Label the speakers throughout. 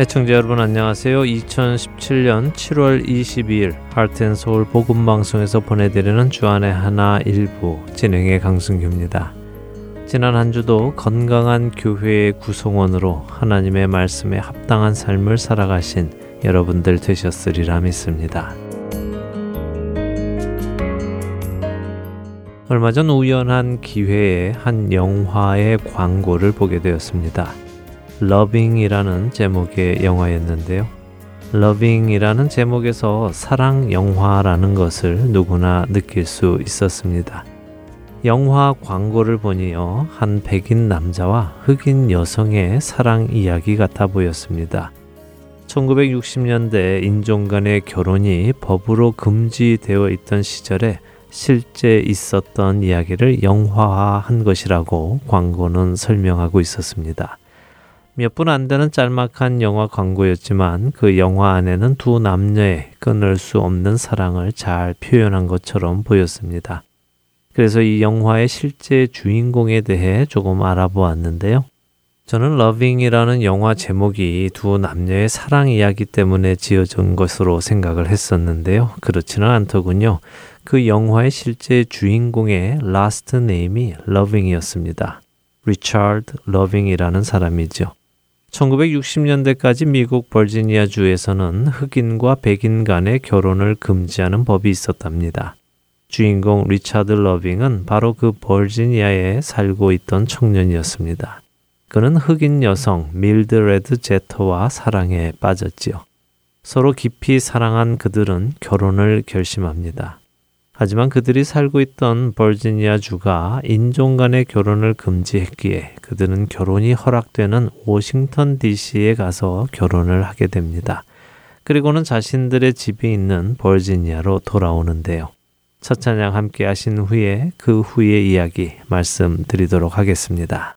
Speaker 1: 애청자 여러분 안녕하세요. 2017년 7월 22일 하트앤서울 복음방송에서 보내드리는 주안의 하나 일부 진행의 강승규입니다. 지난 한 주도 건강한 교회의 구성원으로 하나님의 말씀에 합당한 삶을 살아가신 여러분들 되셨으리라 믿습니다. 얼마 전 우연한 기회에 한 영화의 광고를 보게 되었습니다. 러빙이라는 제목의 영화였는데요. 러빙이라는 제목에서 사랑 영화라는 것을 누구나 느낄 수 있었습니다. 영화 광고를 보니요, 한 백인 남자와 흑인 여성의 사랑 이야기 같아 보였습니다. 1960년대 인종 간의 결혼이 법으로 금지되어 있던 시절에 실제 있었던 이야기를 영화화한 것이라고 광고는 설명하고 있었습니다. 몇 분 안 되는 짤막한 영화 광고였지만 그 영화 안에는 두 남녀의 끊을 수 없는 사랑을 잘 표현한 것처럼 보였습니다. 그래서 이 영화의 실제 주인공에 대해 조금 알아보았는데요. 저는 러빙이라는 영화 제목이 두 남녀의 사랑 이야기 때문에 지어진 것으로 생각을 했었는데요. 그렇지는 않더군요. 그 영화의 실제 주인공의 last name이 러빙이었습니다. 리차드 러빙이라는 사람이죠. 1960년대까지 미국 버지니아 주에서는 흑인과 백인 간의 결혼을 금지하는 법이 있었답니다. 주인공 리차드 러빙은 바로 그 버지니아에 살고 있던 청년이었습니다. 그는 흑인 여성 밀드레드 제터와 사랑에 빠졌지요. 서로 깊이 사랑한 그들은 결혼을 결심합니다. 하지만 그들이 살고 있던 버지니아 주가 인종 간의 결혼을 금지했기에 그들은 결혼이 허락되는 워싱턴 DC에 가서 결혼을 하게 됩니다. 그리고는 자신들의 집이 있는 버지니아로 돌아오는데요. 첫 찬양 함께 하신 후에 그 후의 이야기 말씀드리도록 하겠습니다.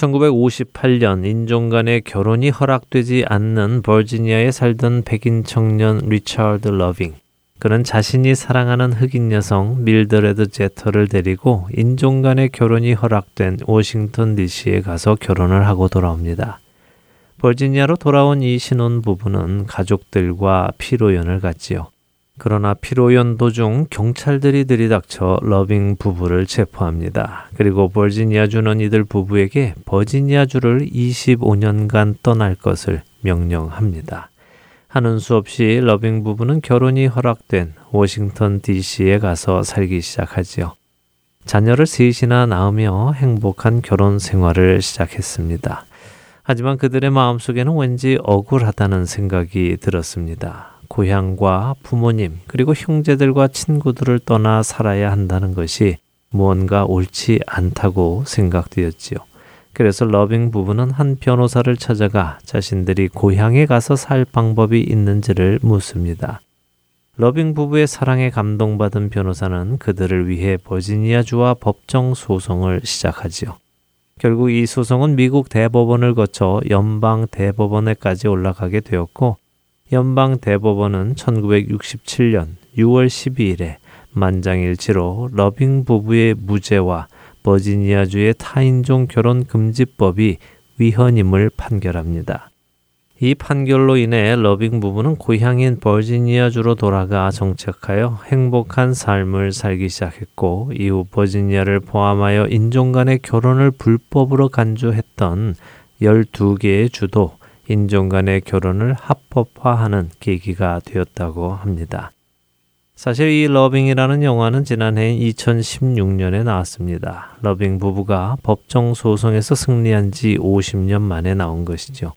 Speaker 1: 1958년 인종 간의 결혼이 허락되지 않는 버지니아에 살던 백인 청년 리처드 러빙. 그는 자신이 사랑하는 흑인 여성 밀드레드 제터를 데리고 인종 간의 결혼이 허락된 워싱턴 DC에 가서 결혼을 하고 돌아옵니다. 버지니아로 돌아온 이 신혼 부부는 가족들과 피로연을 갖지요. 그러나 피로연 도중 경찰들이 들이닥쳐 러빙 부부를 체포합니다. 그리고 버지니아주는 이들 부부에게 버지니아주를 25년간 떠날 것을 명령합니다. 하는 수 없이 러빙 부부는 결혼이 허락된 워싱턴 DC에 가서 살기 시작하지요. 자녀를 셋이나 낳으며 행복한 결혼 생활을 시작했습니다. 하지만 그들의 마음속에는 왠지 억울하다는 생각이 들었습니다. 고향과 부모님, 그리고 형제들과 친구들을 떠나 살아야 한다는 것이 무언가 옳지 않다고 생각되었지요. 그래서 러빙 부부는 한 변호사를 찾아가 자신들이 고향에 가서 살 방법이 있는지를 묻습니다. 러빙 부부의 사랑에 감동받은 변호사는 그들을 위해 버지니아주와 법정 소송을 시작하지요. 결국 이 소송은 미국 대법원을 거쳐 연방 대법원에까지 올라가게 되었고 연방 대법원은 1967년 6월 12일에 만장일치로 러빙 부부의 무죄와 버지니아주의 타인종 결혼 금지법이 위헌임을 판결합니다. 이 판결로 인해 러빙 부부는 고향인 버지니아주로 돌아가 정착하여 행복한 삶을 살기 시작했고 이후 버지니아를 포함하여 인종 간의 결혼을 불법으로 간주했던 12개의 주도 인종 간의 결혼을 합법화하는 계기가 되었다고 합니다. 사실 이 러빙이라는 영화는 지난해 2016년에 나왔습니다. 러빙 부부가 법정 소송에서 승리한 지 50년 만에 나온 것이죠.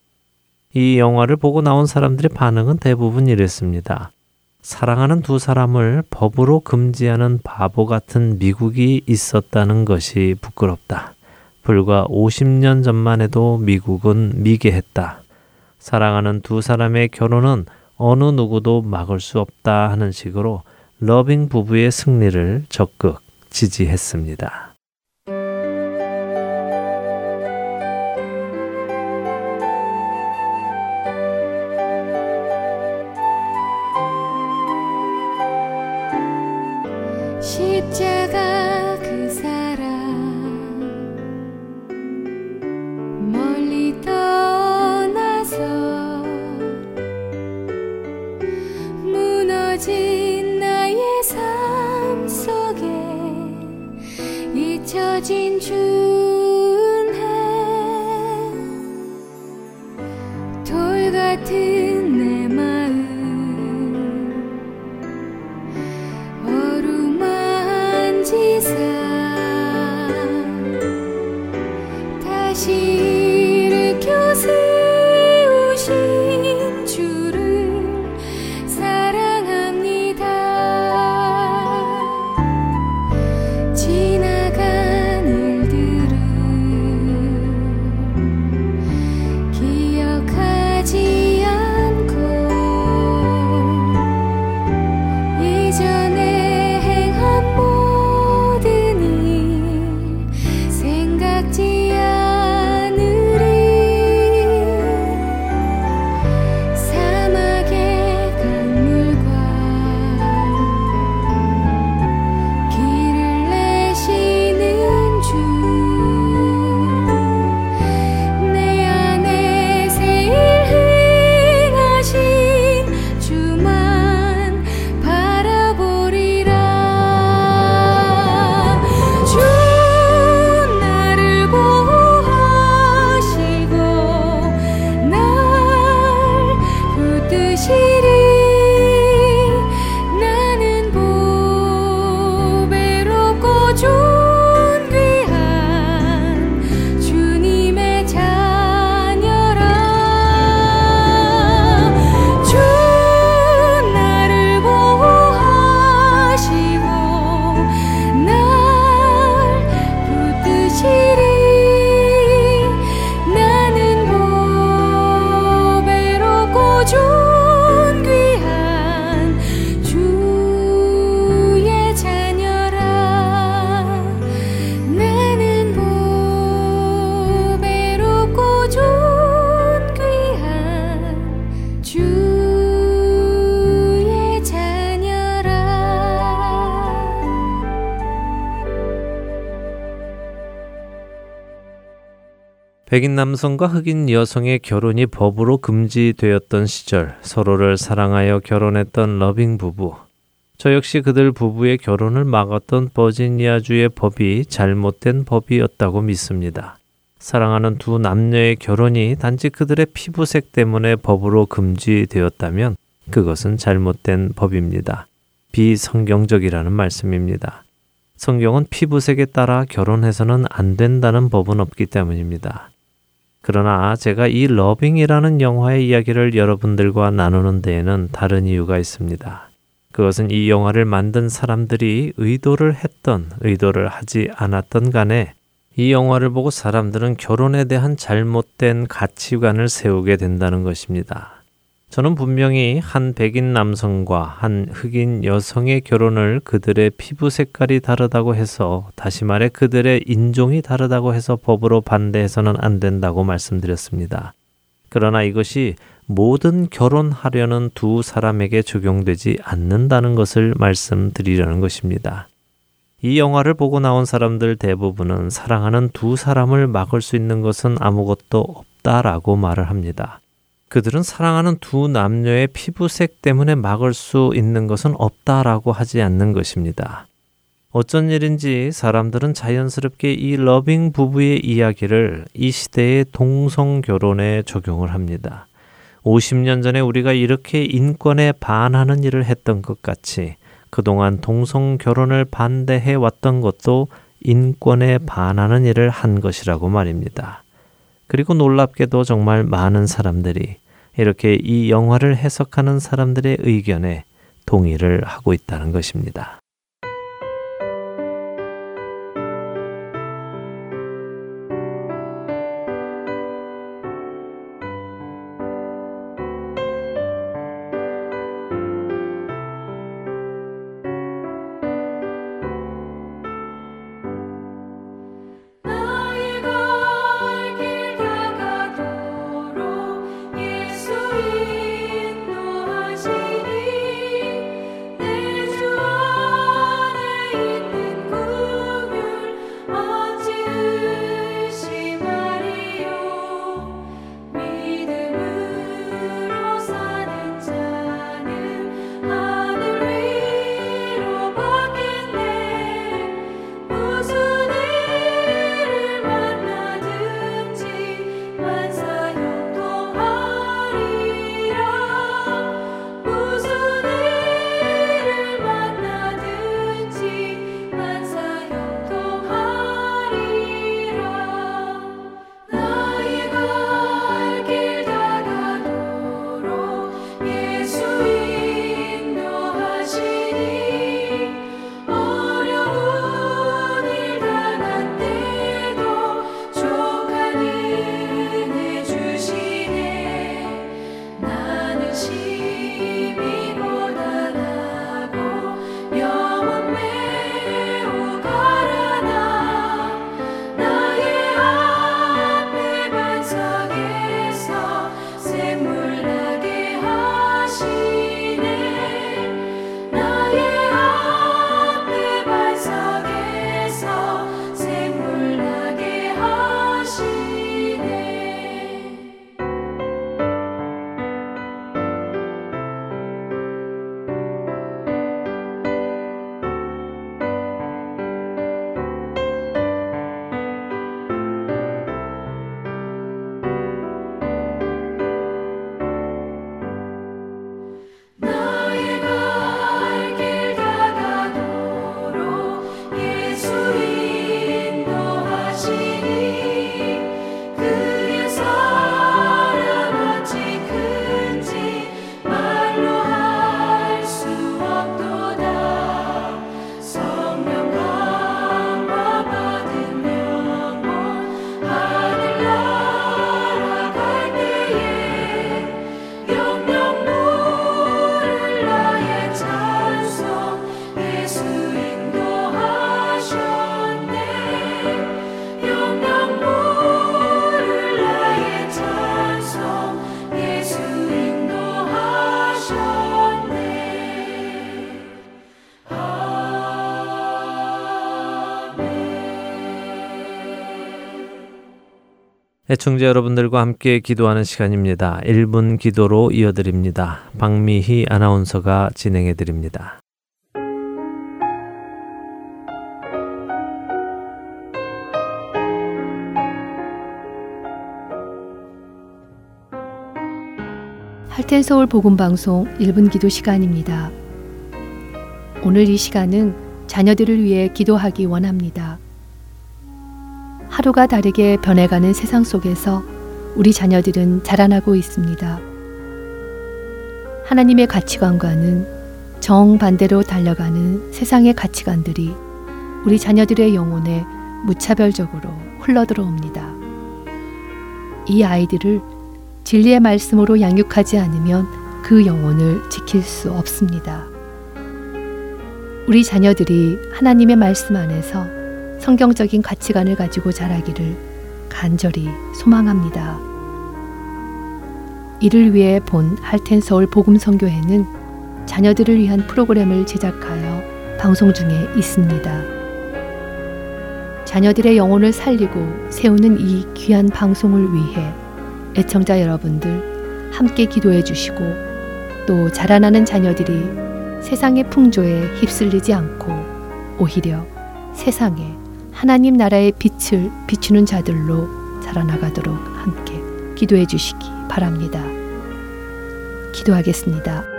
Speaker 1: 이 영화를 보고 나온 사람들의 반응은 대부분 이랬습니다. 사랑하는 두 사람을 법으로 금지하는 바보 같은 미국이 있었다는 것이 부끄럽다. 불과 50년 전만 해도 미국은 미개했다. 사랑하는 두 사람의 결혼은 어느 누구도 막을 수 없다 하는 식으로 러빙 부부의 승리를 적극 지지했습니다.
Speaker 2: 지
Speaker 1: 백인 남성과 흑인 여성의 결혼이 법으로 금지되었던 시절 서로를 사랑하여 결혼했던 러빙 부부. 저 역시 그들 부부의 결혼을 막았던 버지니아주의 법이 잘못된 법이었다고 믿습니다. 사랑하는 두 남녀의 결혼이 단지 그들의 피부색 때문에 법으로 금지되었다면 그것은 잘못된 법입니다. 비성경적이라는 말씀입니다. 성경은 피부색에 따라 결혼해서는 안 된다는 법은 없기 때문입니다. 그러나 제가 이 러빙이라는 영화의 이야기를 여러분들과 나누는 데에는 다른 이유가 있습니다. 그것은 이 영화를 만든 사람들이 의도를 했던, 의도를 하지 않았던 간에 이 영화를 보고 사람들은 결혼에 대한 잘못된 가치관을 세우게 된다는 것입니다. 저는 분명히 한 백인 남성과 한 흑인 여성의 결혼을 그들의 피부 색깔이 다르다고 해서 다시 말해 그들의 인종이 다르다고 해서 법으로 반대해서는 안 된다고 말씀드렸습니다. 그러나 이것이 모든 결혼하려는 두 사람에게 적용되지 않는다는 것을 말씀드리려는 것입니다. 이 영화를 보고 나온 사람들 대부분은 사랑하는 두 사람을 막을 수 있는 것은 아무것도 없다라고 말을 합니다. 그들은 사랑하는 두 남녀의 피부색 때문에 막을 수 있는 것은 없다라고 하지 않는 것입니다. 어쩐 일인지 사람들은 자연스럽게 이 러빙 부부의 이야기를 이 시대의 동성 결혼에 적용을 합니다. 50년 전에 우리가 이렇게 인권에 반하는 일을 했던 것 같이 그동안 동성 결혼을 반대해 왔던 것도 인권에 반하는 일을 한 것이라고 말입니다. 그리고 놀랍게도 정말 많은 사람들이 이렇게 이 영화를 해석하는 사람들의 의견에 동의를 하고 있다는 것입니다. 애청자 여러분들과 함께 기도하는 시간입니다. 1분 기도로 이어드립니다. 박미희 아나운서가 진행해 드립니다.
Speaker 2: 할텐 서울 복음 방송 1분 기도 시간입니다. 오늘 이 시간은 자녀들을 위해 기도하기 원합니다. 하루가 다르게 변해가는 세상 속에서 우리 자녀들은 자라나고 있습니다. 하나님의 가치관과는 정반대로 달려가는 세상의 가치관들이 우리 자녀들의 영혼에 무차별적으로 흘러들어옵니다. 이 아이들을 진리의 말씀으로 양육하지 않으면 그 영혼을 지킬 수 없습니다. 우리 자녀들이 하나님의 말씀 안에서 성경적인 가치관을 가지고 자라기를 간절히 소망합니다. 이를 위해 본 할텐 서울 복음 선교회는 자녀들을 위한 프로그램을 제작하여 방송 중에 있습니다. 자녀들의 영혼을 살리고 세우는 이 귀한 방송을 위해 애청자 여러분들 함께 기도해 주시고 또 자라나는 자녀들이 세상의 풍조에 휩쓸리지 않고 오히려 세상에 하나님 나라의 빛을 비추는 자들로 자라나가도록 함께 기도해 주시기 바랍니다. 기도하겠습니다.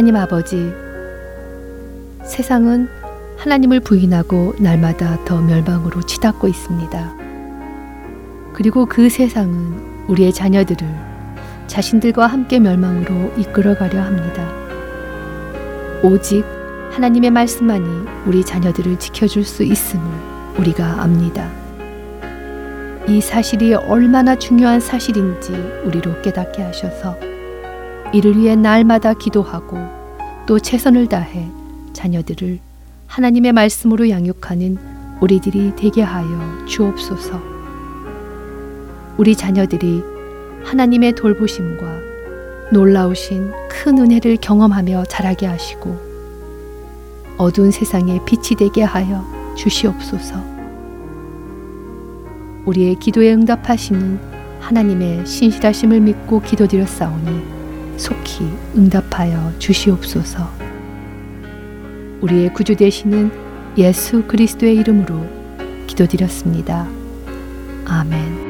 Speaker 2: 하나님 아버지, 세상은 하나님을 부인하고 날마다 더 멸망으로 치닫고 있습니다. 그리고 그 세상은 우리의 자녀들을 자신들과 함께 멸망으로 이끌어가려 합니다. 오직 하나님의 말씀만이 우리 자녀들을 지켜줄 수 있음을 우리가 압니다. 이 사실이 얼마나 중요한 사실인지 우리로 깨닫게 하셔서 이를 위해 날마다 기도하고 또 최선을 다해 자녀들을 하나님의 말씀으로 양육하는 우리들이 되게 하여 주옵소서. 우리 자녀들이 하나님의 돌보심과 놀라우신 큰 은혜를 경험하며 자라게 하시고 어두운 세상에 빛이 되게 하여 주시옵소서. 우리의 기도에 응답하시는 하나님의 신실하심을 믿고 기도드렸사오니 속히 응답하여 주시옵소서. 우리의 구주 되시는 예수 그리스도의 이름으로 기도드렸습니다. 아멘.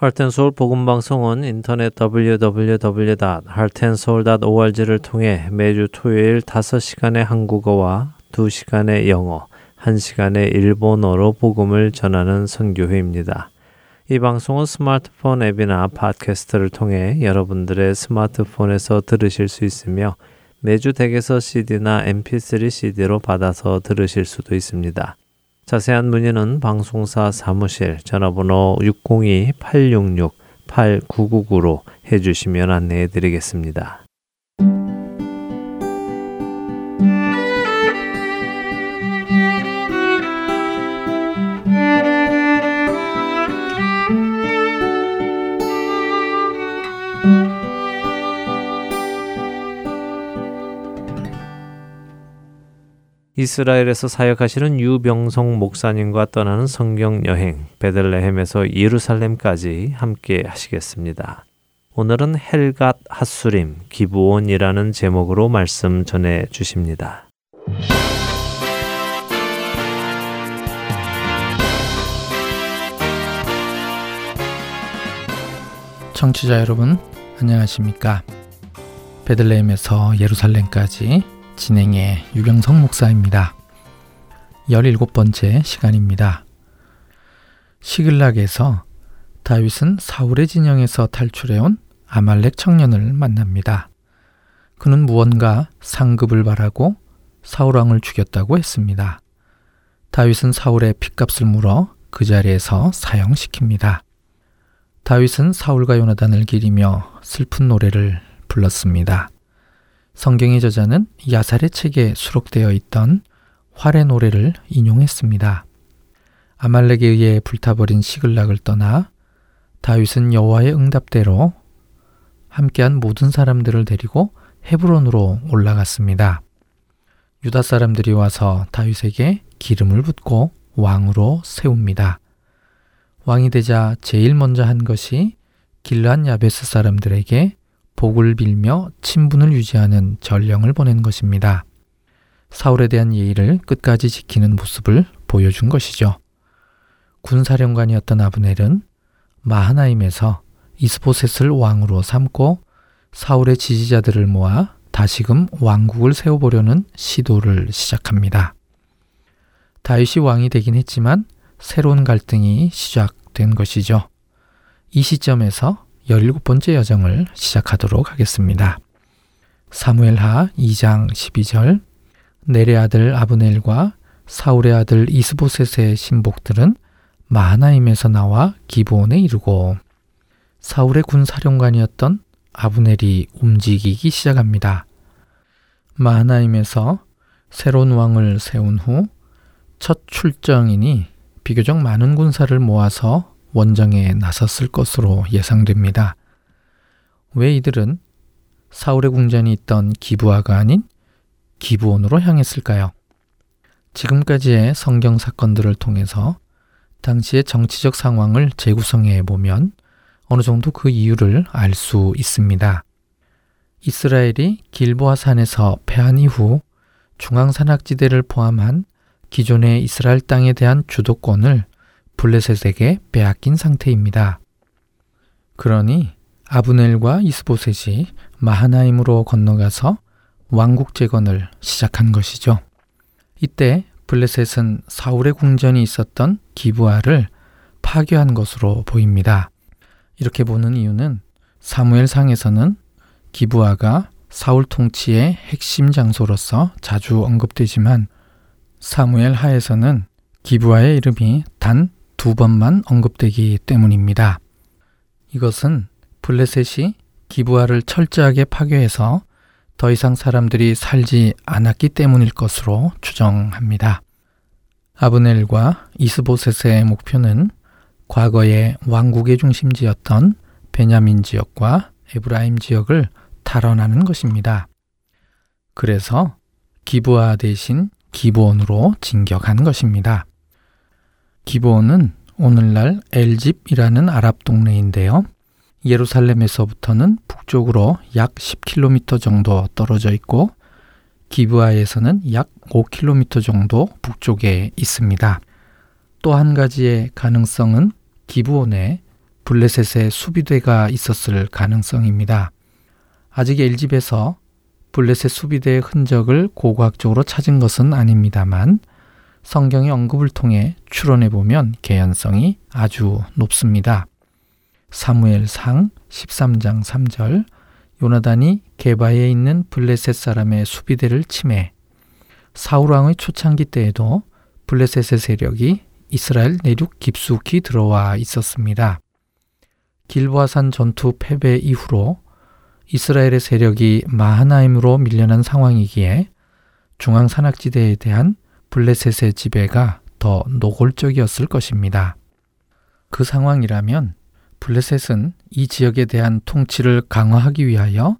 Speaker 1: 할텐서울 복음방송은 인터넷 www.heartandsoul.org를 통해 매주 토요일 5시간의 한국어와 2시간의 영어, 1시간의 일본어로 복음을 전하는 선교회입니다. 이 방송은 스마트폰 앱이나 팟캐스트를 통해 여러분들의 스마트폰에서 들으실 수 있으며 매주 댁에서 CD나 MP3 CD로 받아서 들으실 수도 있습니다. 자세한 문의는 방송사 사무실 전화번호 602-866-8999로 해주시면 안내해 드리겠습니다. 이스라엘에서 사역하시는 유병성 목사님과 떠나는 성경 여행 베들레헴에서 예루살렘까지 함께 하시겠습니다. 오늘은 헬갓 핫수림 기부원이라는 제목으로 말씀 전해 주십니다.
Speaker 3: 청취자 여러분 안녕하십니까? 베들레헴에서 예루살렘까지 진행의 유병성 목사입니다. 17번째 시간입니다. 시글락에서 다윗은 사울의 진영에서 탈출해온 아말렉 청년을 만납니다. 그는 무언가 상급을 바라고 사울왕을 죽였다고 했습니다. 다윗은 사울의 핏값을 물어 그 자리에서 사형시킵니다. 다윗은 사울과 요나단을 기리며 슬픈 노래를 불렀습니다. 성경의 저자는 야살의 책에 수록되어 있던 활의 노래를 인용했습니다. 아말렉에 의해 불타버린 시글락을 떠나 다윗은 여호와의 응답대로 함께한 모든 사람들을 데리고 헤브론으로 올라갔습니다. 유다 사람들이 와서 다윗에게 기름을 붓고 왕으로 세웁니다. 왕이 되자 제일 먼저 한 것이 길란 야베스 사람들에게 복을 빌며 친분을 유지하는 전령을 보낸 것입니다. 사울에 대한 예의를 끝까지 지키는 모습을 보여준 것이죠. 군사령관이었던 아브넬은 마하나임에서 이스보셋을 왕으로 삼고 사울의 지지자들을 모아 다시금 왕국을 세워보려는 시도를 시작합니다. 다윗이 왕이 되긴 했지만 새로운 갈등이 시작된 것이죠. 이 시점에서 17번째 여정을 시작하도록 하겠습니다. 사무엘하 2장 12절 내레 아들 아브넬과 사울의 아들 이스보셋의 신복들은 마하나임에서 나와 기브온에 이르고 사울의 군 사령관이었던 아브넬이 움직이기 시작합니다. 마하나임에서 새로운 왕을 세운 후 첫 출정이니 비교적 많은 군사를 모아서 원정에 나섰을 것으로 예상됩니다. 왜 이들은 사울의 궁전이 있던 기부아가 아닌 기부온으로 향했을까요? 지금까지의 성경 사건들을 통해서 당시의 정치적 상황을 재구성해 보면 어느 정도 그 이유를 알 수 있습니다. 이스라엘이 길보아 산에서 패한 이후 중앙 산악지대를 포함한 기존의 이스라엘 땅에 대한 주도권을 블레셋에게 빼앗긴 상태입니다. 그러니 아브넬과 이스보셋이 마하나임으로 건너가서 왕국 재건을 시작한 것이죠. 이때 블레셋은 사울의 궁전이 있었던 기부아를 파괴한 것으로 보입니다. 이렇게 보는 이유는 사무엘상에서는 기부아가 사울 통치의 핵심 장소로서 자주 언급되지만 사무엘 하에서는 기부아의 이름이 단 두 번만 언급되기 때문입니다. 이것은 블레셋이 기부아를 철저하게 파괴해서 더 이상 사람들이 살지 않았기 때문일 것으로 추정합니다. 아브넬과 이스보셋의 목표는 과거의 왕국의 중심지였던 베냐민 지역과 에브라임 지역을 탈환하는 것입니다. 그래서 기부아 대신 기브온으로 진격한 것입니다. 기브온은 오늘날 엘집이라는 아랍 동네인데요. 예루살렘에서부터는 북쪽으로 약 10km 정도 떨어져 있고 기브아에서는 약 5km 정도 북쪽에 있습니다. 또 한 가지의 가능성은 기브온에 블레셋의 수비대가 있었을 가능성입니다. 아직 엘집에서 블레셋 수비대의 흔적을 고고학적으로 찾은 것은 아닙니다만 성경의 언급을 통해 추론해 보면 개연성이 아주 높습니다. 사무엘상 13장 3절 요나단이 게바에 있는 블레셋 사람의 수비대를 침해 사울 왕의 초창기 때에도 블레셋의 세력이 이스라엘 내륙 깊숙이 들어와 있었습니다. 길보아산 전투 패배 이후로 이스라엘의 세력이 마하나임으로 밀려난 상황이기에 중앙 산악지대에 대한 블레셋의 지배가 더 노골적이었을 것입니다. 그 상황이라면 블레셋은 이 지역에 대한 통치를 강화하기 위하여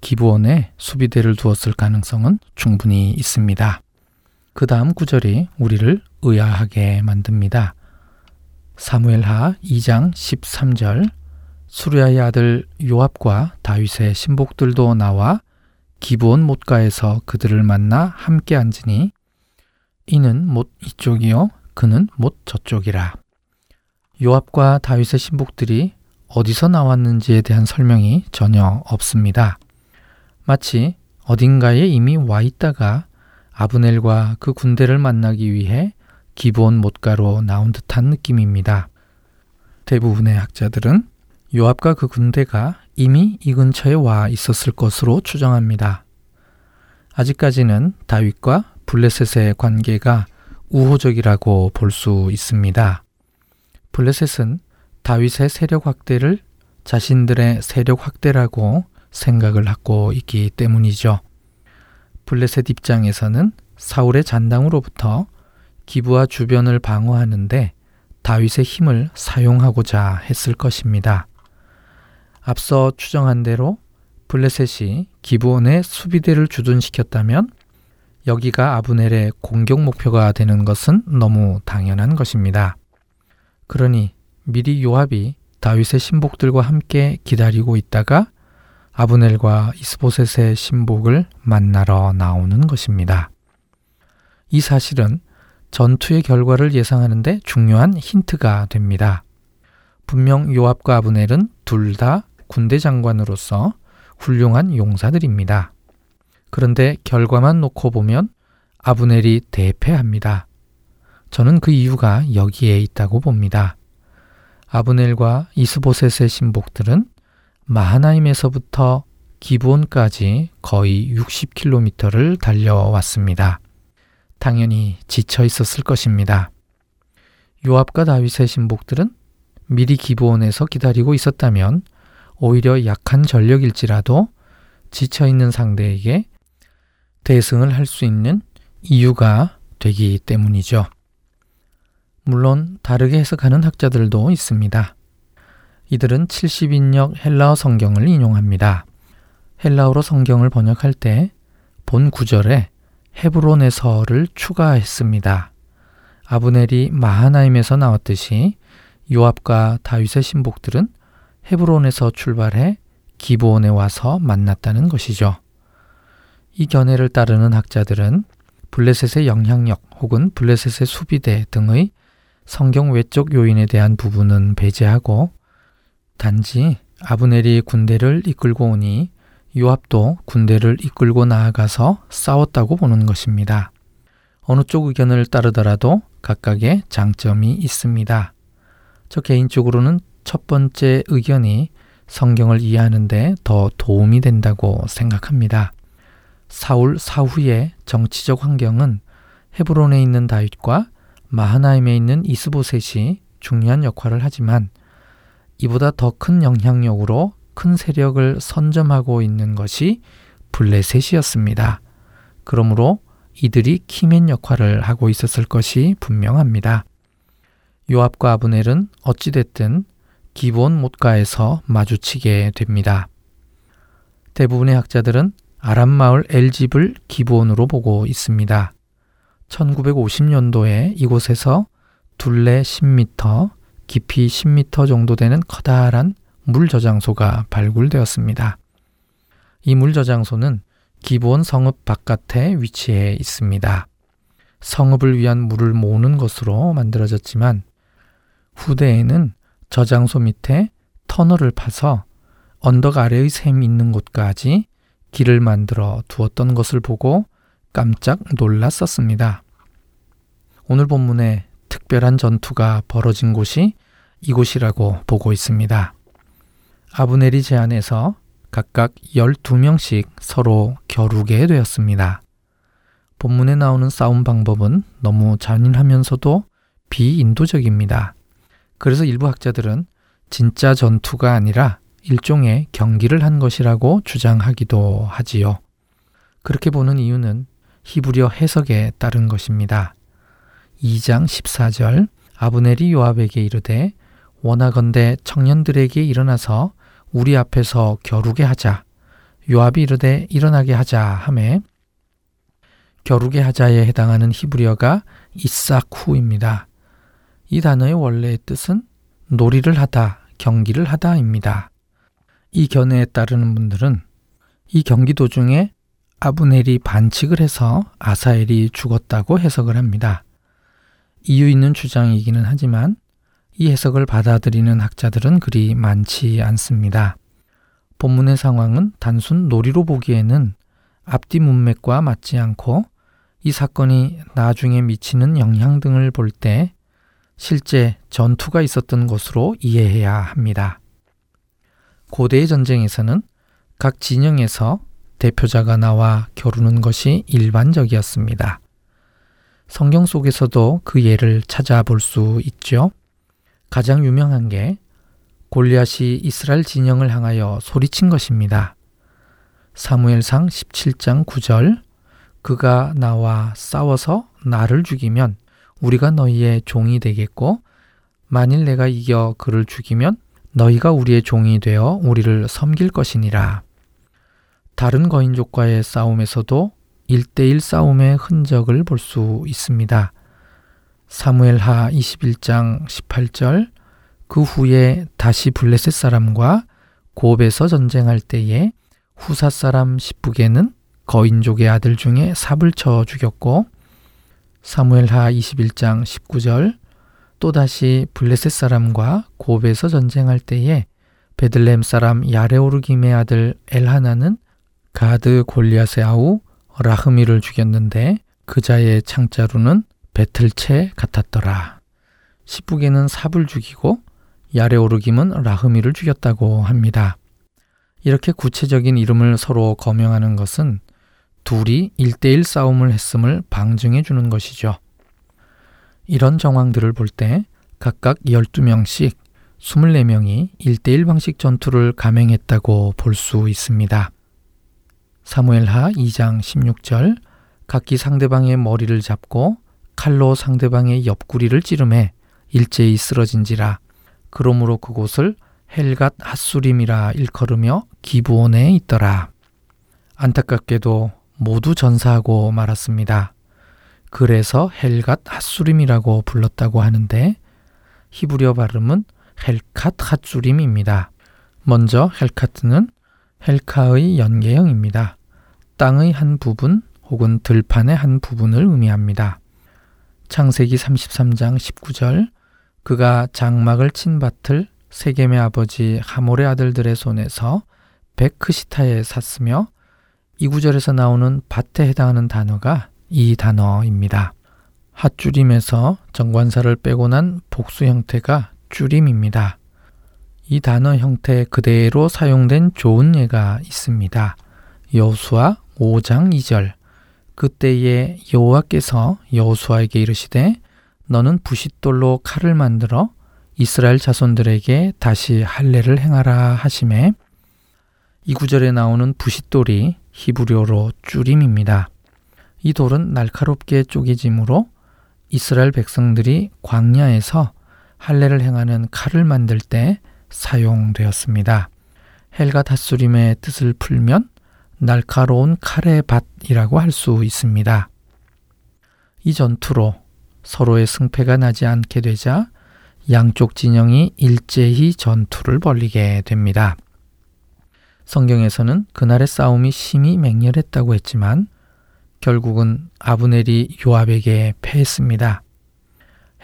Speaker 3: 기부원에 수비대를 두었을 가능성은 충분히 있습니다. 그 다음 구절이 우리를 의아하게 만듭니다. 사무엘하 2장 13절 수리아의 아들 요압과 다윗의 신복들도 나와 기브온 못가에서 그들을 만나 함께 앉으니 이는 못 이쪽이요 그는 못 저쪽이라. 요압과 다윗의 신복들이 어디서 나왔는지에 대한 설명이 전혀 없습니다. 마치 어딘가에 이미 와 있다가 아브넬과 그 군대를 만나기 위해 기브온 못가로 나온 듯한 느낌입니다. 대부분의 학자들은 요압과 그 군대가 이미 이 근처에 와 있었을 것으로 추정합니다. 아직까지는 다윗과 블레셋의 관계가 우호적이라고 볼 수 있습니다. 블레셋은 다윗의 세력 확대를 자신들의 세력 확대라고 생각을 하고 있기 때문이죠. 블레셋 입장에서는 사울의 잔당으로부터 기부와 주변을 방어하는데 다윗의 힘을 사용하고자 했을 것입니다. 앞서 추정한 대로 블레셋이 기브온에 수비대를 주둔시켰다면 여기가 아브넬의 공격 목표가 되는 것은 너무 당연한 것입니다. 그러니 미리 요압이 다윗의 신복들과 함께 기다리고 있다가 아브넬과 이스보셋의 신복을 만나러 나오는 것입니다. 이 사실은 전투의 결과를 예상하는데 중요한 힌트가 됩니다. 분명 요압과 아브넬은 둘 다 군대 장관으로서 훌륭한 용사들입니다. 그런데 결과만 놓고 보면 아브넬이 대패합니다. 저는 그 이유가 여기에 있다고 봅니다. 아브넬과 이스보셋의 신복들은 마하나임에서부터 기본까지 거의 60km를 달려왔습니다. 당연히 지쳐 있었을 것입니다. 요압과 다윗의 신복들은 미리 기브온에서 기다리고 있었다면 오히려 약한 전력일지라도 지쳐 있는 상대에게 대승을 할 수 있는 이유가 되기 때문이죠. 물론 다르게 해석하는 학자들도 있습니다. 이들은 70인역 헬라어 성경을 인용합니다. 헬라어로 성경을 번역할 때 본 구절에 헤브론에서를 추가했습니다. 아브넬이 마하나임에서 나왔듯이 요압과 다윗의 신복들은 헤브론에서 출발해 기브온에 와서 만났다는 것이죠. 이 견해를 따르는 학자들은 블레셋의 영향력 혹은 블레셋의 수비대 등의 성경 외적 요인에 대한 부분은 배제하고 단지 아브넬이 군대를 이끌고 오니 요압도 군대를 이끌고 나아가서 싸웠다고 보는 것입니다. 어느 쪽 의견을 따르더라도 각각의 장점이 있습니다. 저 개인적으로는 첫 번째 의견이 성경을 이해하는데 더 도움이 된다고 생각합니다. 사울 사후의 정치적 환경은 헤브론에 있는 다윗과 마하나임에 있는 이스보셋이 중요한 역할을 하지만 이보다 더 큰 영향력으로 큰 세력을 선점하고 있는 것이 블레셋이었습니다. 그러므로 이들이 키맨 역할을 하고 있었을 것이 분명합니다. 요압과 아브넬은 어찌됐든 기본 못가에서 마주치게 됩니다. 대부분의 학자들은 아람 마을 엘집을 기본으로 보고 있습니다. 1950년도에 이곳에서 둘레 10m, 깊이 10m 정도 되는 커다란 물 저장소가 발굴되었습니다. 이 물 저장소는 기본 성읍 바깥에 위치해 있습니다. 성읍을 위한 물을 모으는 것으로 만들어졌지만 후대에는 저장소 밑에 터널을 파서 언덕 아래의 샘이 있는 곳까지 길을 만들어 두었던 것을 보고 깜짝 놀랐었습니다. 오늘 본문에 특별한 전투가 벌어진 곳이 이곳이라고 보고 있습니다. 아브넬이 제안해서 각각 12명씩 서로 겨루게 되었습니다. 본문에 나오는 싸움 방법은 너무 잔인하면서도 비인도적입니다. 그래서 일부 학자들은 진짜 전투가 아니라 일종의 경기를 한 것이라고 주장하기도 하지요. 그렇게 보는 이유는 히브리어 해석에 따른 것입니다. 2장 14절 아브넬이 요압에게 이르되 원하건대 청년들에게 일어나서 우리 앞에서 겨루게 하자. 요압이 이르되 일어나게 하자 하매 겨루게 하자에 해당하는 히브리어가 이사쿠입니다. 이 단어의 원래의 뜻은 놀이를 하다, 경기를 하다입니다. 이 견해에 따르는 분들은 이 경기 도중에 아브넬이 반칙을 해서 아사엘이 죽었다고 해석을 합니다. 이유 있는 주장이기는 하지만 이 해석을 받아들이는 학자들은 그리 많지 않습니다. 본문의 상황은 단순 놀이로 보기에는 앞뒤 문맥과 맞지 않고 이 사건이 나중에 미치는 영향 등을 볼 때 실제 전투가 있었던 것으로 이해해야 합니다. 고대의 전쟁에서는 각 진영에서 대표자가 나와 겨루는 것이 일반적이었습니다. 성경 속에서도 그 예를 찾아볼 수 있죠. 가장 유명한 게 골리앗이 이스라엘 진영을 향하여 소리친 것입니다. 사무엘상 17장 9절 그가 나와 싸워서 나를 죽이면 우리가 너희의 종이 되겠고 만일 내가 이겨 그를 죽이면 너희가 우리의 종이 되어 우리를 섬길 것이니라. 다른 거인족과의 싸움에서도 1대1 싸움의 흔적을 볼 수 있습니다. 사무엘하 21장 18절 그 후에 다시 블레셋 사람과 곱에서 전쟁할 때에 후사 사람 시부게는 거인족의 아들 중에 삽을 쳐 죽였고 사무엘하 21장 19절 또다시 블레셋 사람과 곱에서 전쟁할 때에 베들렘 사람 야레오르김의 아들 엘하나는 가드 골리앗의 아우 라흐미를 죽였는데 그자의 창자루는 배틀채 같았더라. 시부게는 삽을 죽이고 야레오르김은 라흐미를 죽였다고 합니다. 이렇게 구체적인 이름을 서로 거명하는 것은 둘이 일대일 싸움을 했음을 방증해 주는 것이죠. 이런 정황들을 볼 때 각각 12명씩 24명이 일대일 방식 전투를 감행했다고 볼 수 있습니다. 사무엘하 2장 16절 각기 상대방의 머리를 잡고 칼로 상대방의 옆구리를 찌르매 일제히 쓰러진지라 그러므로 그곳을 헬갓 핫수림이라 일컬으며 기브온에 있더라. 안타깝게도 모두 전사하고 말았습니다. 그래서 헬갓 핫수림이라고 불렀다고 하는데 히브리어 발음은 헬캇 핫수림입니다. 먼저 헬카트는 헬카의 연계형입니다. 땅의 한 부분 혹은 들판의 한 부분을 의미합니다. 창세기 33장 19절 그가 장막을 친 밭을 세겜의 아버지 하몰의 아들들의 손에서 베크시타에 샀으며 이 구절에서 나오는 밭에 해당하는 단어가 이 단어입니다. 핫줄임에서 정관사를 빼고 난 복수 형태가 줄임입니다. 이 단어 형태 그대로 사용된 좋은 예가 있습니다. 여수와 5장 2절 그때에 여호와께서 여호수아에게 이르시되 너는 부싯돌로 칼을 만들어 이스라엘 자손들에게 다시 할례를 행하라 하심에 이 구절에 나오는 부싯돌이 히브리어로 쭈림입니다. 이 돌은 날카롭게 쪼개짐으로 이스라엘 백성들이 광야에서 할례를 행하는 칼을 만들 때 사용되었습니다. 헬가 다수림의 뜻을 풀면 날카로운 칼의 밭이라고 할 수 있습니다. 이 전투로 서로의 승패가 나지 않게 되자 양쪽 진영이 일제히 전투를 벌리게 됩니다. 성경에서는 그날의 싸움이 심히 맹렬했다고 했지만 결국은 아브넬이 요압에게 패했습니다.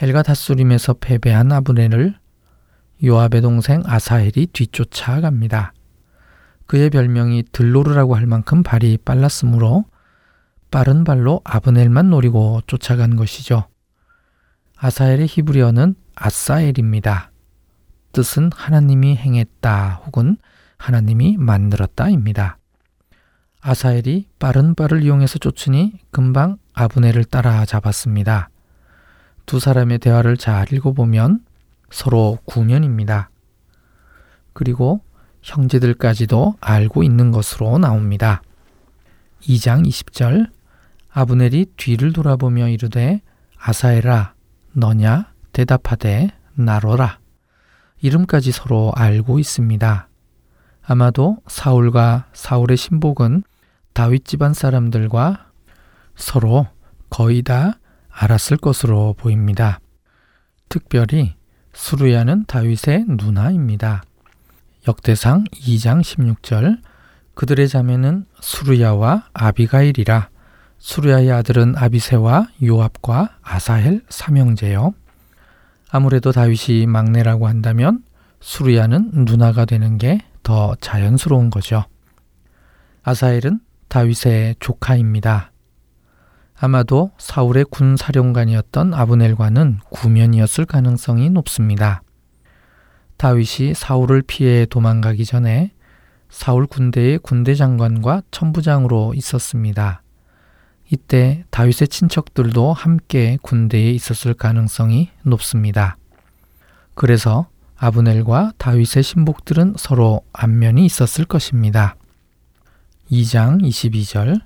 Speaker 3: 헬가 다수림에서 패배한 아브넬을 요압의 동생 아사헬이 뒤쫓아갑니다. 그의 별명이 들로르라고 할 만큼 발이 빨랐으므로 빠른 발로 아브넬만 노리고 쫓아간 것이죠. 아사엘의 히브리어는 아사엘입니다. 뜻은 하나님이 행했다 혹은 하나님이 만들었다입니다. 아사엘이 빠른 발을 이용해서 쫓으니 금방 아브넬을 따라잡았습니다. 두 사람의 대화를 잘 읽어보면 서로 구면입니다. 그리고 형제들까지도 알고 있는 것으로 나옵니다. 2장 20절 아브넬이 뒤를 돌아보며 이르되 아사엘아 너냐 대답하되 나로라 이름까지 서로 알고 있습니다. 아마도 사울과 사울의 신복은 다윗 집안 사람들과 서로 거의 다 알았을 것으로 보입니다. 특별히 수루야는 다윗의 누나입니다. 역대상 2장 16절 그들의 자매는 수루야와 아비가일이라 수루야의 아들은 아비세와 요압과 아사헬 삼형제요. 아무래도 다윗이 막내라고 한다면 수루야는 누나가 되는 게 더 자연스러운 거죠. 아사헬은 다윗의 조카입니다. 아마도 사울의 군 사령관이었던 아브넬과는 구면이었을 가능성이 높습니다. 다윗이 사울을 피해 도망가기 전에 사울 군대의 군대 장관과 천부장으로 있었습니다. 이때 다윗의 친척들도 함께 군대에 있었을 가능성이 높습니다. 그래서 아브넬과 다윗의 신복들은 서로 안면이 있었을 것입니다. 2장 22절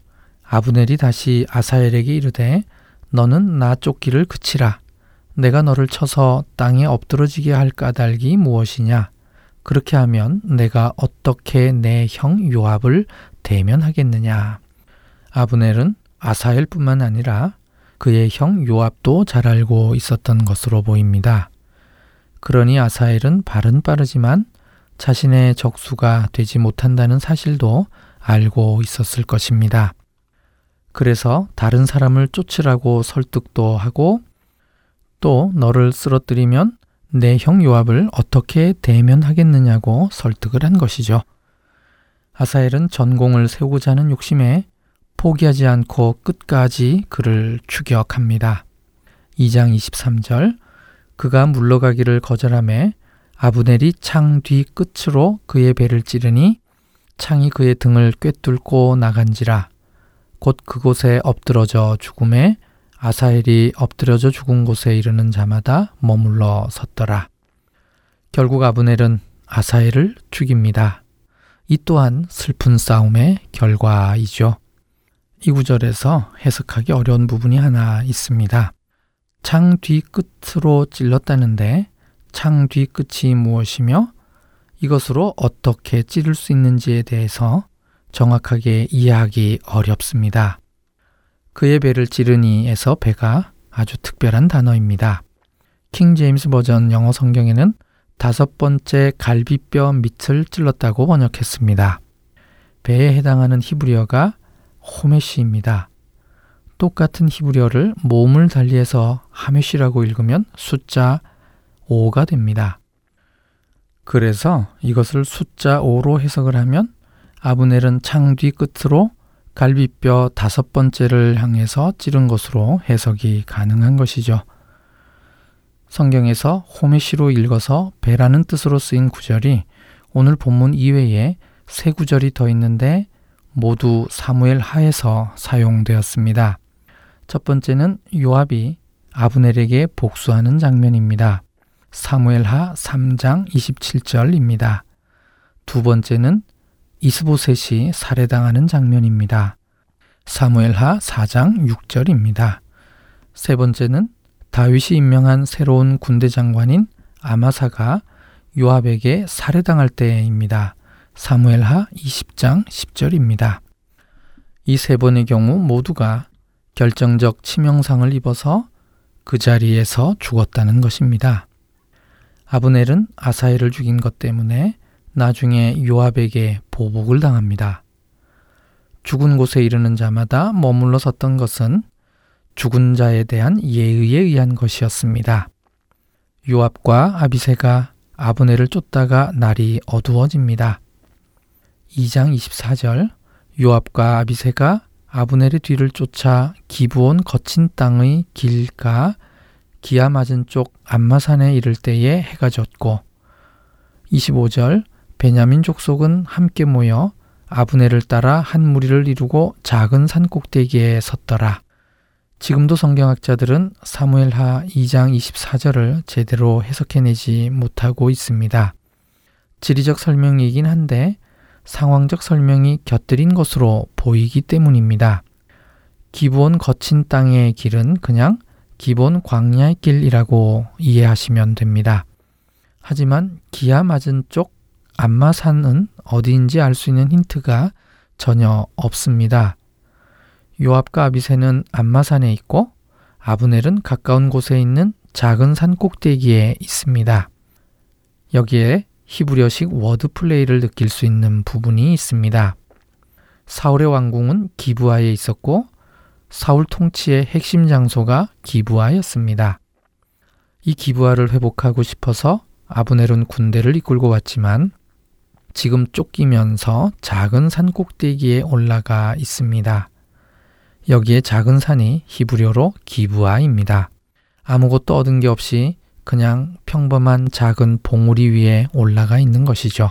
Speaker 3: 아브넬이 다시 아사엘에게 이르되 너는 나 쫓기를 그치라 내가 너를 쳐서 땅에 엎드러지게 할 까닭이 무엇이냐? 그렇게 하면 내가 어떻게 내 형 요압을 대면하겠느냐? 아브넬은 아사엘뿐만 아니라 그의 형 요압도 잘 알고 있었던 것으로 보입니다. 그러니 아사엘은 발은 빠르지만 자신의 적수가 되지 못한다는 사실도 알고 있었을 것입니다. 그래서 다른 사람을 쫓으라고 설득도 하고 또 너를 쓰러뜨리면 내 형 요압을 어떻게 대면하겠느냐고 설득을 한 것이죠. 아사엘은 전공을 세우고자 하는 욕심에 포기하지 않고 끝까지 그를 추격합니다. 2장 23절 그가 물러가기를 거절함에 아브넬이 창 뒤 끝으로 그의 배를 찌르니 창이 그의 등을 꿰뚫고 나간지라 곧 그곳에 엎드러져 죽음에 아사엘이 엎드려져 죽은 곳에 이르는 자마다 머물러 섰더라. 결국 아브넬은 아사엘을 죽입니다. 이 또한 슬픈 싸움의 결과이죠. 이 구절에서 해석하기 어려운 부분이 하나 있습니다. 창 뒤 끝으로 찔렀다는데 창 뒤 끝이 무엇이며 이것으로 어떻게 찌를 수 있는지에 대해서 정확하게 이해하기 어렵습니다. 그의 배를 찌르니에서 배가 아주 특별한 단어입니다. 킹 제임스 버전 영어 성경에는 다섯 번째 갈비뼈 밑을 찔렀다고 번역했습니다. 배에 해당하는 히브리어가 호메시입니다. 똑같은 히브리어를 몸을 달리해서 하메시라고 읽으면 숫자 5가 됩니다. 그래서 이것을 숫자 5로 해석을 하면 아브넬은 창 뒤 끝으로 갈비뼈 다섯 번째를 향해서 찌른 것으로 해석이 가능한 것이죠. 성경에서 호메시로 읽어서 배라는 뜻으로 쓰인 구절이 오늘 본문 이외에 세 구절이 더 있는데 모두 사무엘 하에서 사용되었습니다. 첫 번째는 요압이 아브넬에게 복수하는 장면입니다. 사무엘 하 3장 27절입니다. 두 번째는 이스보셋이 살해당하는 장면입니다. 사무엘하 4장 6절입니다. 세 번째는 다윗이 임명한 새로운 군대 장관인 아마사가 요압에게 살해당할 때입니다. 사무엘하 20장 10절입니다. 이 세 번의 경우 모두가 결정적 치명상을 입어서 그 자리에서 죽었다는 것입니다. 아브넬은 아사엘을 죽인 것 때문에 나중에 요압에게 보복을 당합니다. 죽은 곳에 이르는 자마다 머물러 섰던 것은 죽은 자에 대한 예의에 의한 것이었습니다. 요압과 아비세가 아브넬을 쫓다가 날이 어두워집니다. 2장 24절 요압과 아비세가 아브넬의 뒤를 쫓아 기부온 거친 땅의 길가 기아 맞은 쪽 안마산에 이를 때에 해가 졌고 25절 베냐민 족속은 함께 모여 아브넬을 따라 한 무리를 이루고 작은 산 꼭대기에 섰더라. 지금도 성경학자들은 사무엘하 2장 24절을 제대로 해석해내지 못하고 있습니다. 지리적 설명이긴 한데 상황적 설명이 곁들인 것으로 보이기 때문입니다. 기본 거친 땅의 길은 그냥 기본 광야의 길이라고 이해하시면 됩니다. 하지만 기아 맞은 쪽 안마산은 어디인지 알 수 있는 힌트가 전혀 없습니다. 요압과 아비세는 안마산에 있고 아브넬은 가까운 곳에 있는 작은 산 꼭대기에 있습니다. 여기에 히브리어식 워드 플레이를 느낄 수 있는 부분이 있습니다. 사울의 왕궁은 기부하에 있었고 사울 통치의 핵심 장소가 기부하였습니다. 이 기부하를 회복하고 싶어서 아브넬은 군대를 이끌고 왔지만 지금 쫓기면서 작은 산 꼭대기에 올라가 있습니다. 여기에 작은 산이 히브리어로 기부아입니다. 아무것도 얻은 게 없이 그냥 평범한 작은 봉우리 위에 올라가 있는 것이죠.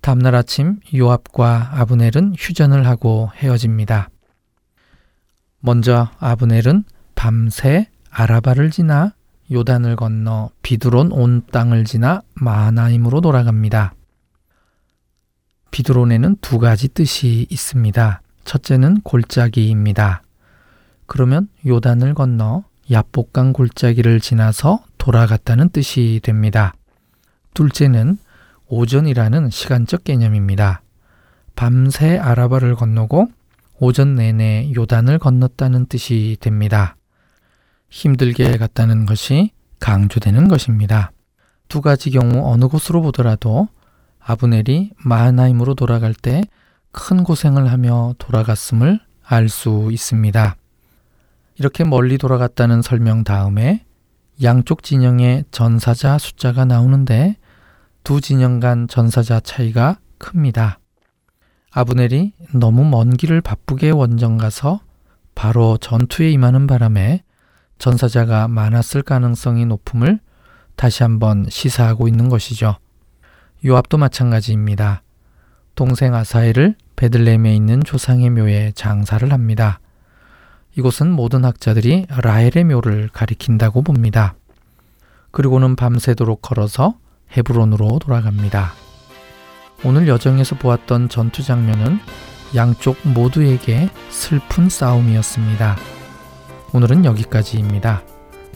Speaker 3: 다음날 아침 요압과 아브넬은 휴전을 하고 헤어집니다. 먼저 아브넬은 밤새 아라바를 지나 요단을 건너 비두론 온 땅을 지나 마하나임으로 돌아갑니다. 비드론에는 두 가지 뜻이 있습니다. 첫째는 골짜기입니다. 그러면 요단을 건너 야복강 골짜기를 지나서 돌아갔다는 뜻이 됩니다. 둘째는 오전이라는 시간적 개념입니다. 밤새 아라바를 건너고 오전 내내 요단을 건넜다는 뜻이 됩니다. 힘들게 갔다는 것이 강조되는 것입니다. 두 가지 경우 어느 곳으로 보더라도 아브넬이 마하나임으로 돌아갈 때 큰 고생을 하며 돌아갔음을 알 수 있습니다. 이렇게 멀리 돌아갔다는 설명 다음에 양쪽 진영의 전사자 숫자가 나오는데 두 진영 간 전사자 차이가 큽니다. 아브넬이 너무 먼 길을 바쁘게 원정 가서 바로 전투에 임하는 바람에 전사자가 많았을 가능성이 높음을 다시 한번 시사하고 있는 것이죠. 요압도 마찬가지입니다. 동생 아사엘을 베들레헴에 있는 조상의 묘에 장사를 합니다. 이곳은 모든 학자들이 라헬의 묘를 가리킨다고 봅니다. 그리고는 밤새도록 걸어서 헤브론으로 돌아갑니다. 오늘 여정에서 보았던 전투 장면은 양쪽 모두에게 슬픈 싸움이었습니다. 오늘은 여기까지입니다.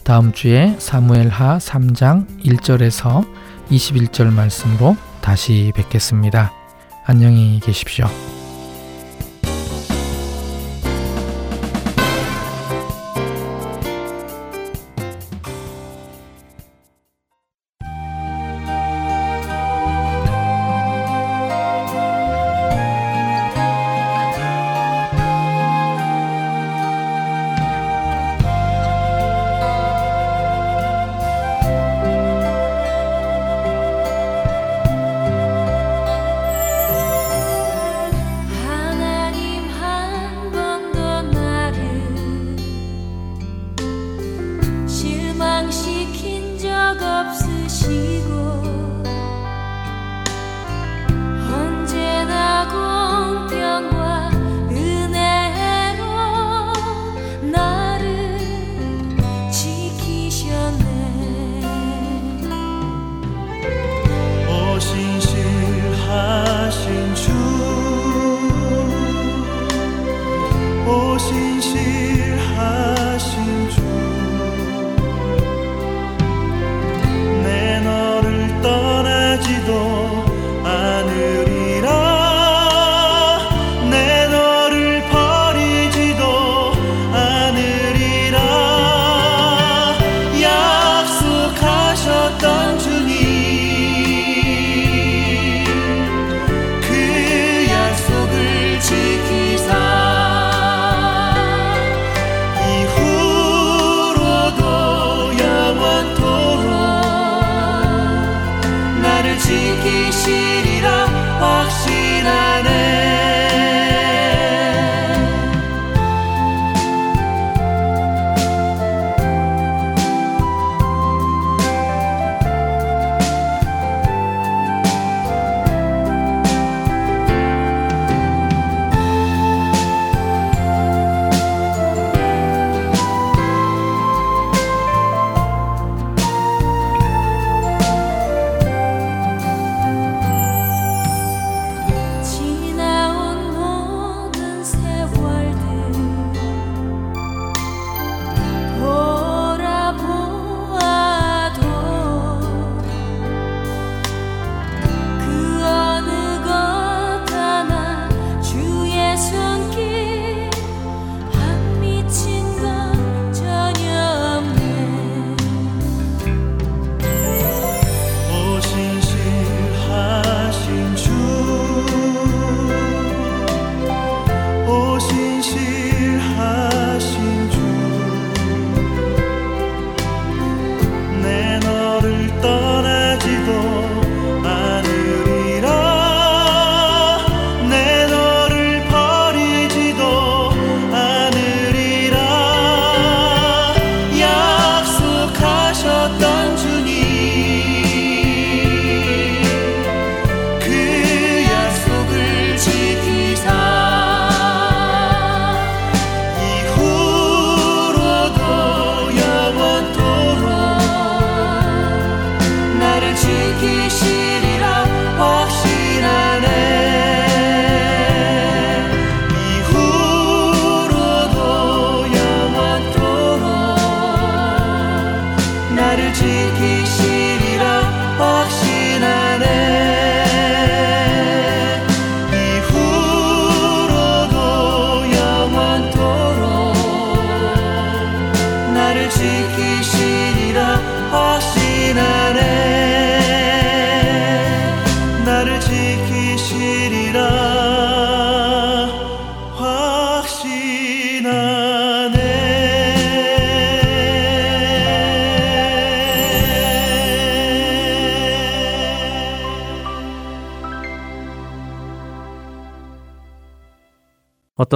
Speaker 3: 다음 주에 사무엘 하 3장 1절에서 21절 말씀으로 다시 뵙겠습니다. 안녕히 계십시오.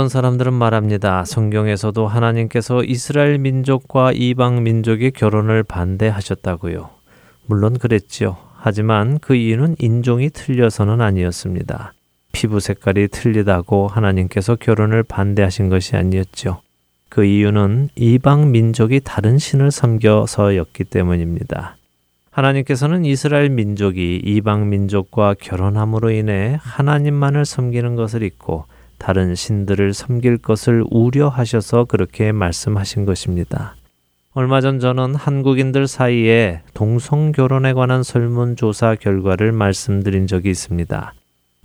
Speaker 1: 어떤 사람들은 말합니다. 성경에서도 하나님께서 이스라엘 민족과 이방 민족의 결혼을 반대하셨다고요. 물론 그랬지요. 하지만 그 이유는 인종이 틀려서는 아니었습니다. 피부 색깔이 틀리다고 하나님께서 결혼을 반대하신 것이 아니었죠. 그 이유는 이방 민족이 다른 신을 섬겨서였기 때문입니다. 하나님께서는 이스라엘 민족이 이방 민족과 결혼함으로 인해 하나님만을 섬기는 것을 잊고 다른 신들을 섬길 것을 우려하셔서 그렇게 말씀하신 것입니다. 얼마 전 저는 한국인들 사이에 동성 결혼에 관한 설문조사 결과를 말씀드린 적이 있습니다.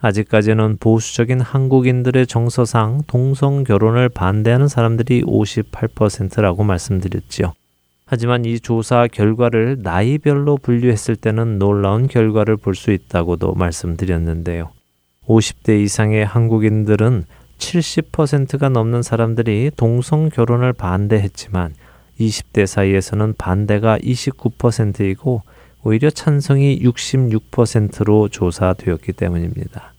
Speaker 1: 아직까지는 보수적인 한국인들의 정서상 동성 결혼을 반대하는 사람들이 58%라고 말씀드렸지요. 하지만 이 조사 결과를 나이별로 분류했을 때는 놀라운 결과를 볼 수 있다고도 말씀드렸는데요. 50대 이상의 한국인들은 70%가 넘는 사람들이 동성 결혼을 반대했지만 20대 사이에서는 반대가 29%이고 오히려 찬성이 66%로 조사되었기 때문입니다.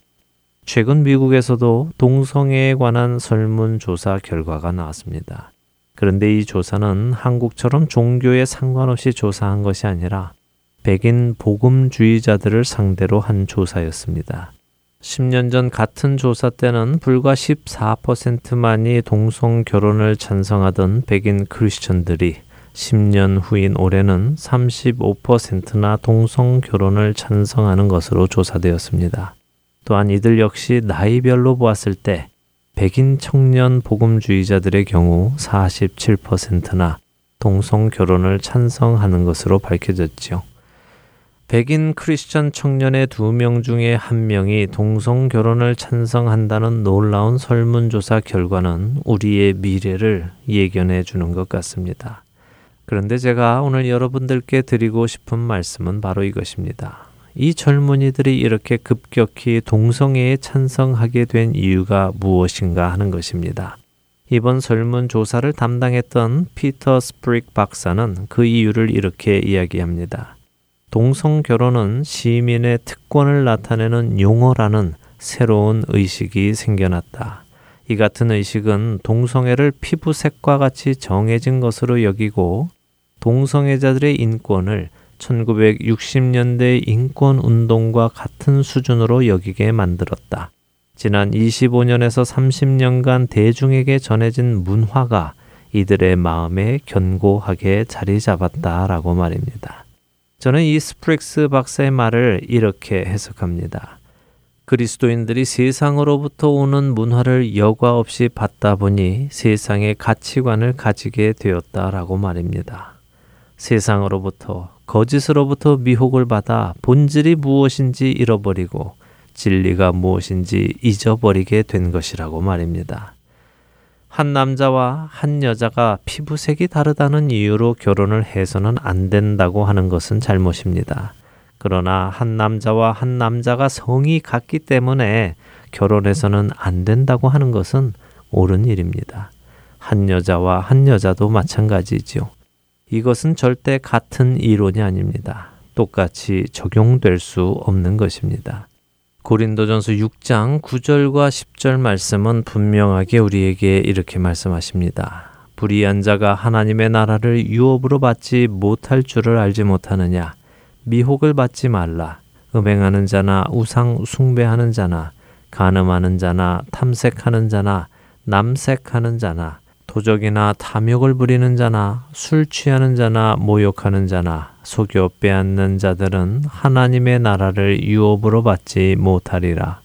Speaker 1: 최근 미국에서도 동성애에 관한 설문조사 결과가 나왔습니다. 그런데 이 조사는 한국처럼 종교에 상관없이 조사한 것이 아니라 백인 복음주의자들을 상대로 한 조사였습니다. 10년 전 같은 조사 때는 불과 14%만이 동성 결혼을 찬성하던 백인 크리스천들이 10년 후인 올해는 35%나 동성 결혼을 찬성하는 것으로 조사되었습니다. 또한 이들 역시 나이별로 보았을 때 백인 청년 복음주의자들의 경우 47%나 동성 결혼을 찬성하는 것으로 밝혀졌지요. 백인 크리스천 청년의 두 명 중에 한 명이 동성 결혼을 찬성한다는 놀라운 설문조사 결과는 우리의 미래를 예견해 주는 것 같습니다. 그런데 제가 오늘 여러분들께 드리고 싶은 말씀은 바로 이것입니다. 이 젊은이들이 이렇게 급격히 동성애에 찬성하게 된 이유가 무엇인가 하는 것입니다. 이번 설문조사를 담당했던 피터 스프릭 박사는 그 이유를 이렇게 이야기합니다. 동성 결혼은 시민의 특권을 나타내는 용어라는 새로운 의식이 생겨났다. 이 같은 의식은 동성애를 피부색과 같이 정해진 것으로 여기고 동성애자들의 인권을 1960년대 인권 운동과 같은 수준으로 여기게 만들었다. 지난 25년에서 30년간 대중에게 전해진 문화가 이들의 마음에 견고하게 자리 잡았다라고 말입니다. 저는 이 스프렉스 박사의 말을 이렇게 해석합니다. 그리스도인들이 세상으로부터 오는 문화를 여과 없이 받다 보니 세상의 가치관을 가지게 되었다라고 말입니다. 세상으로부터 거짓으로부터 미혹을 받아 본질이 무엇인지 잃어버리고 진리가 무엇인지 잊어버리게 된 것이라고 말입니다. 한 남자와 한 여자가 피부색이 다르다는 이유로 결혼을 해서는 안 된다고 하는 것은 잘못입니다. 그러나 한 남자와 한 남자가 성이 같기 때문에 결혼해서는 안 된다고 하는 것은 옳은 일입니다. 한 여자와 한 여자도 마찬가지지요. 이것은 절대 같은 이론이 아닙니다. 똑같이 적용될 수 없는 것입니다. 고린도전서 6장 9절과 10절 말씀은 분명하게 우리에게 이렇게 말씀하십니다. 불의한 자가 하나님의 나라를 유업으로 받지 못할 줄을 알지 못하느냐 미혹을 받지 말라 음행하는 자나 우상 숭배하는 자나 간음하는 자나 탐색하는 자나 남색하는 자나 도적이나 탐욕을 부리는 자나 술 취하는 자나 모욕하는 자나 속여 빼앗는 자들은 하나님의 나라를 유업으로 받지 못하리라.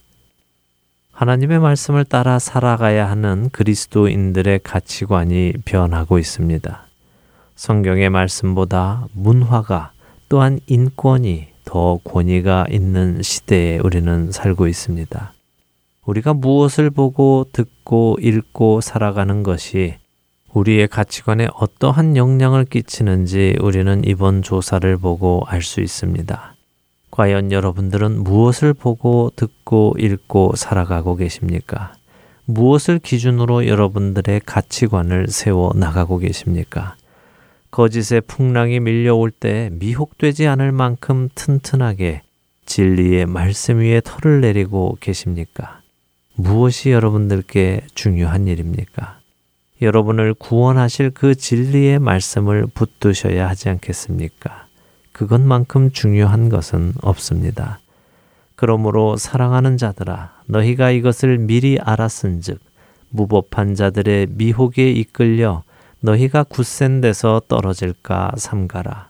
Speaker 1: 하나님의 말씀을 따라 살아가야 하는 그리스도인들의 가치관이 변하고 있습니다. 성경의 말씀보다 문화가 또한 인권이 더 권위가 있는 시대에 우리는 살고 있습니다. 우리가 무엇을 보고 듣고 읽고 살아가는 것이 우리의 가치관에 어떠한 영향을 끼치는지 우리는 이번 조사를 보고 알 수 있습니다. 과연 여러분들은 무엇을 보고 듣고 읽고 살아가고 계십니까? 무엇을 기준으로 여러분들의 가치관을 세워 나가고 계십니까? 거짓의 풍랑이 밀려올 때 미혹되지 않을 만큼 튼튼하게 진리의 말씀 위에 털을 내리고 계십니까? 무엇이 여러분들께 중요한 일입니까? 여러분을 구원하실 그 진리의 말씀을 붙드셔야 하지 않겠습니까? 그것만큼 중요한 것은 없습니다. 그러므로 사랑하는 자들아 너희가 이것을 미리 알았은즉 무법한 자들의 미혹에 이끌려 너희가 굳센 데서 떨어질까 삼가라.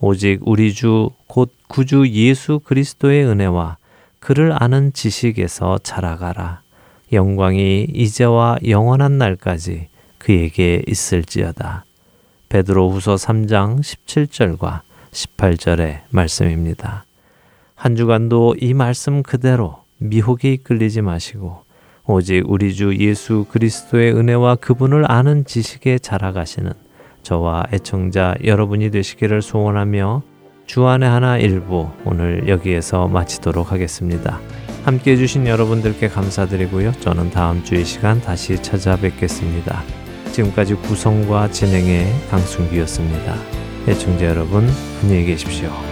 Speaker 1: 오직 우리 주 곧 구주 예수 그리스도의 은혜와 그를 아는 지식에서 자라가라. 영광이 이제와 영원한 날까지 그에게 있을지어다. 베드로 후서 3장 17절과 18절의 말씀입니다. 한 주간도 이 말씀 그대로 미혹에 이끌리지 마시고 오직 우리 주 예수 그리스도의 은혜와 그분을 아는 지식에 자라가시는 저와 애청자 여러분이 되시기를 소원하며 주안의 하나 일부 오늘 여기에서 마치도록 하겠습니다. 함께 해주신 여러분들께 감사드리고요. 저는 다음 주이 시간 다시 찾아뵙겠습니다. 지금까지 구성과 진행의 강순기였습니다. 애청자 여러분, 안녕히 계십시오.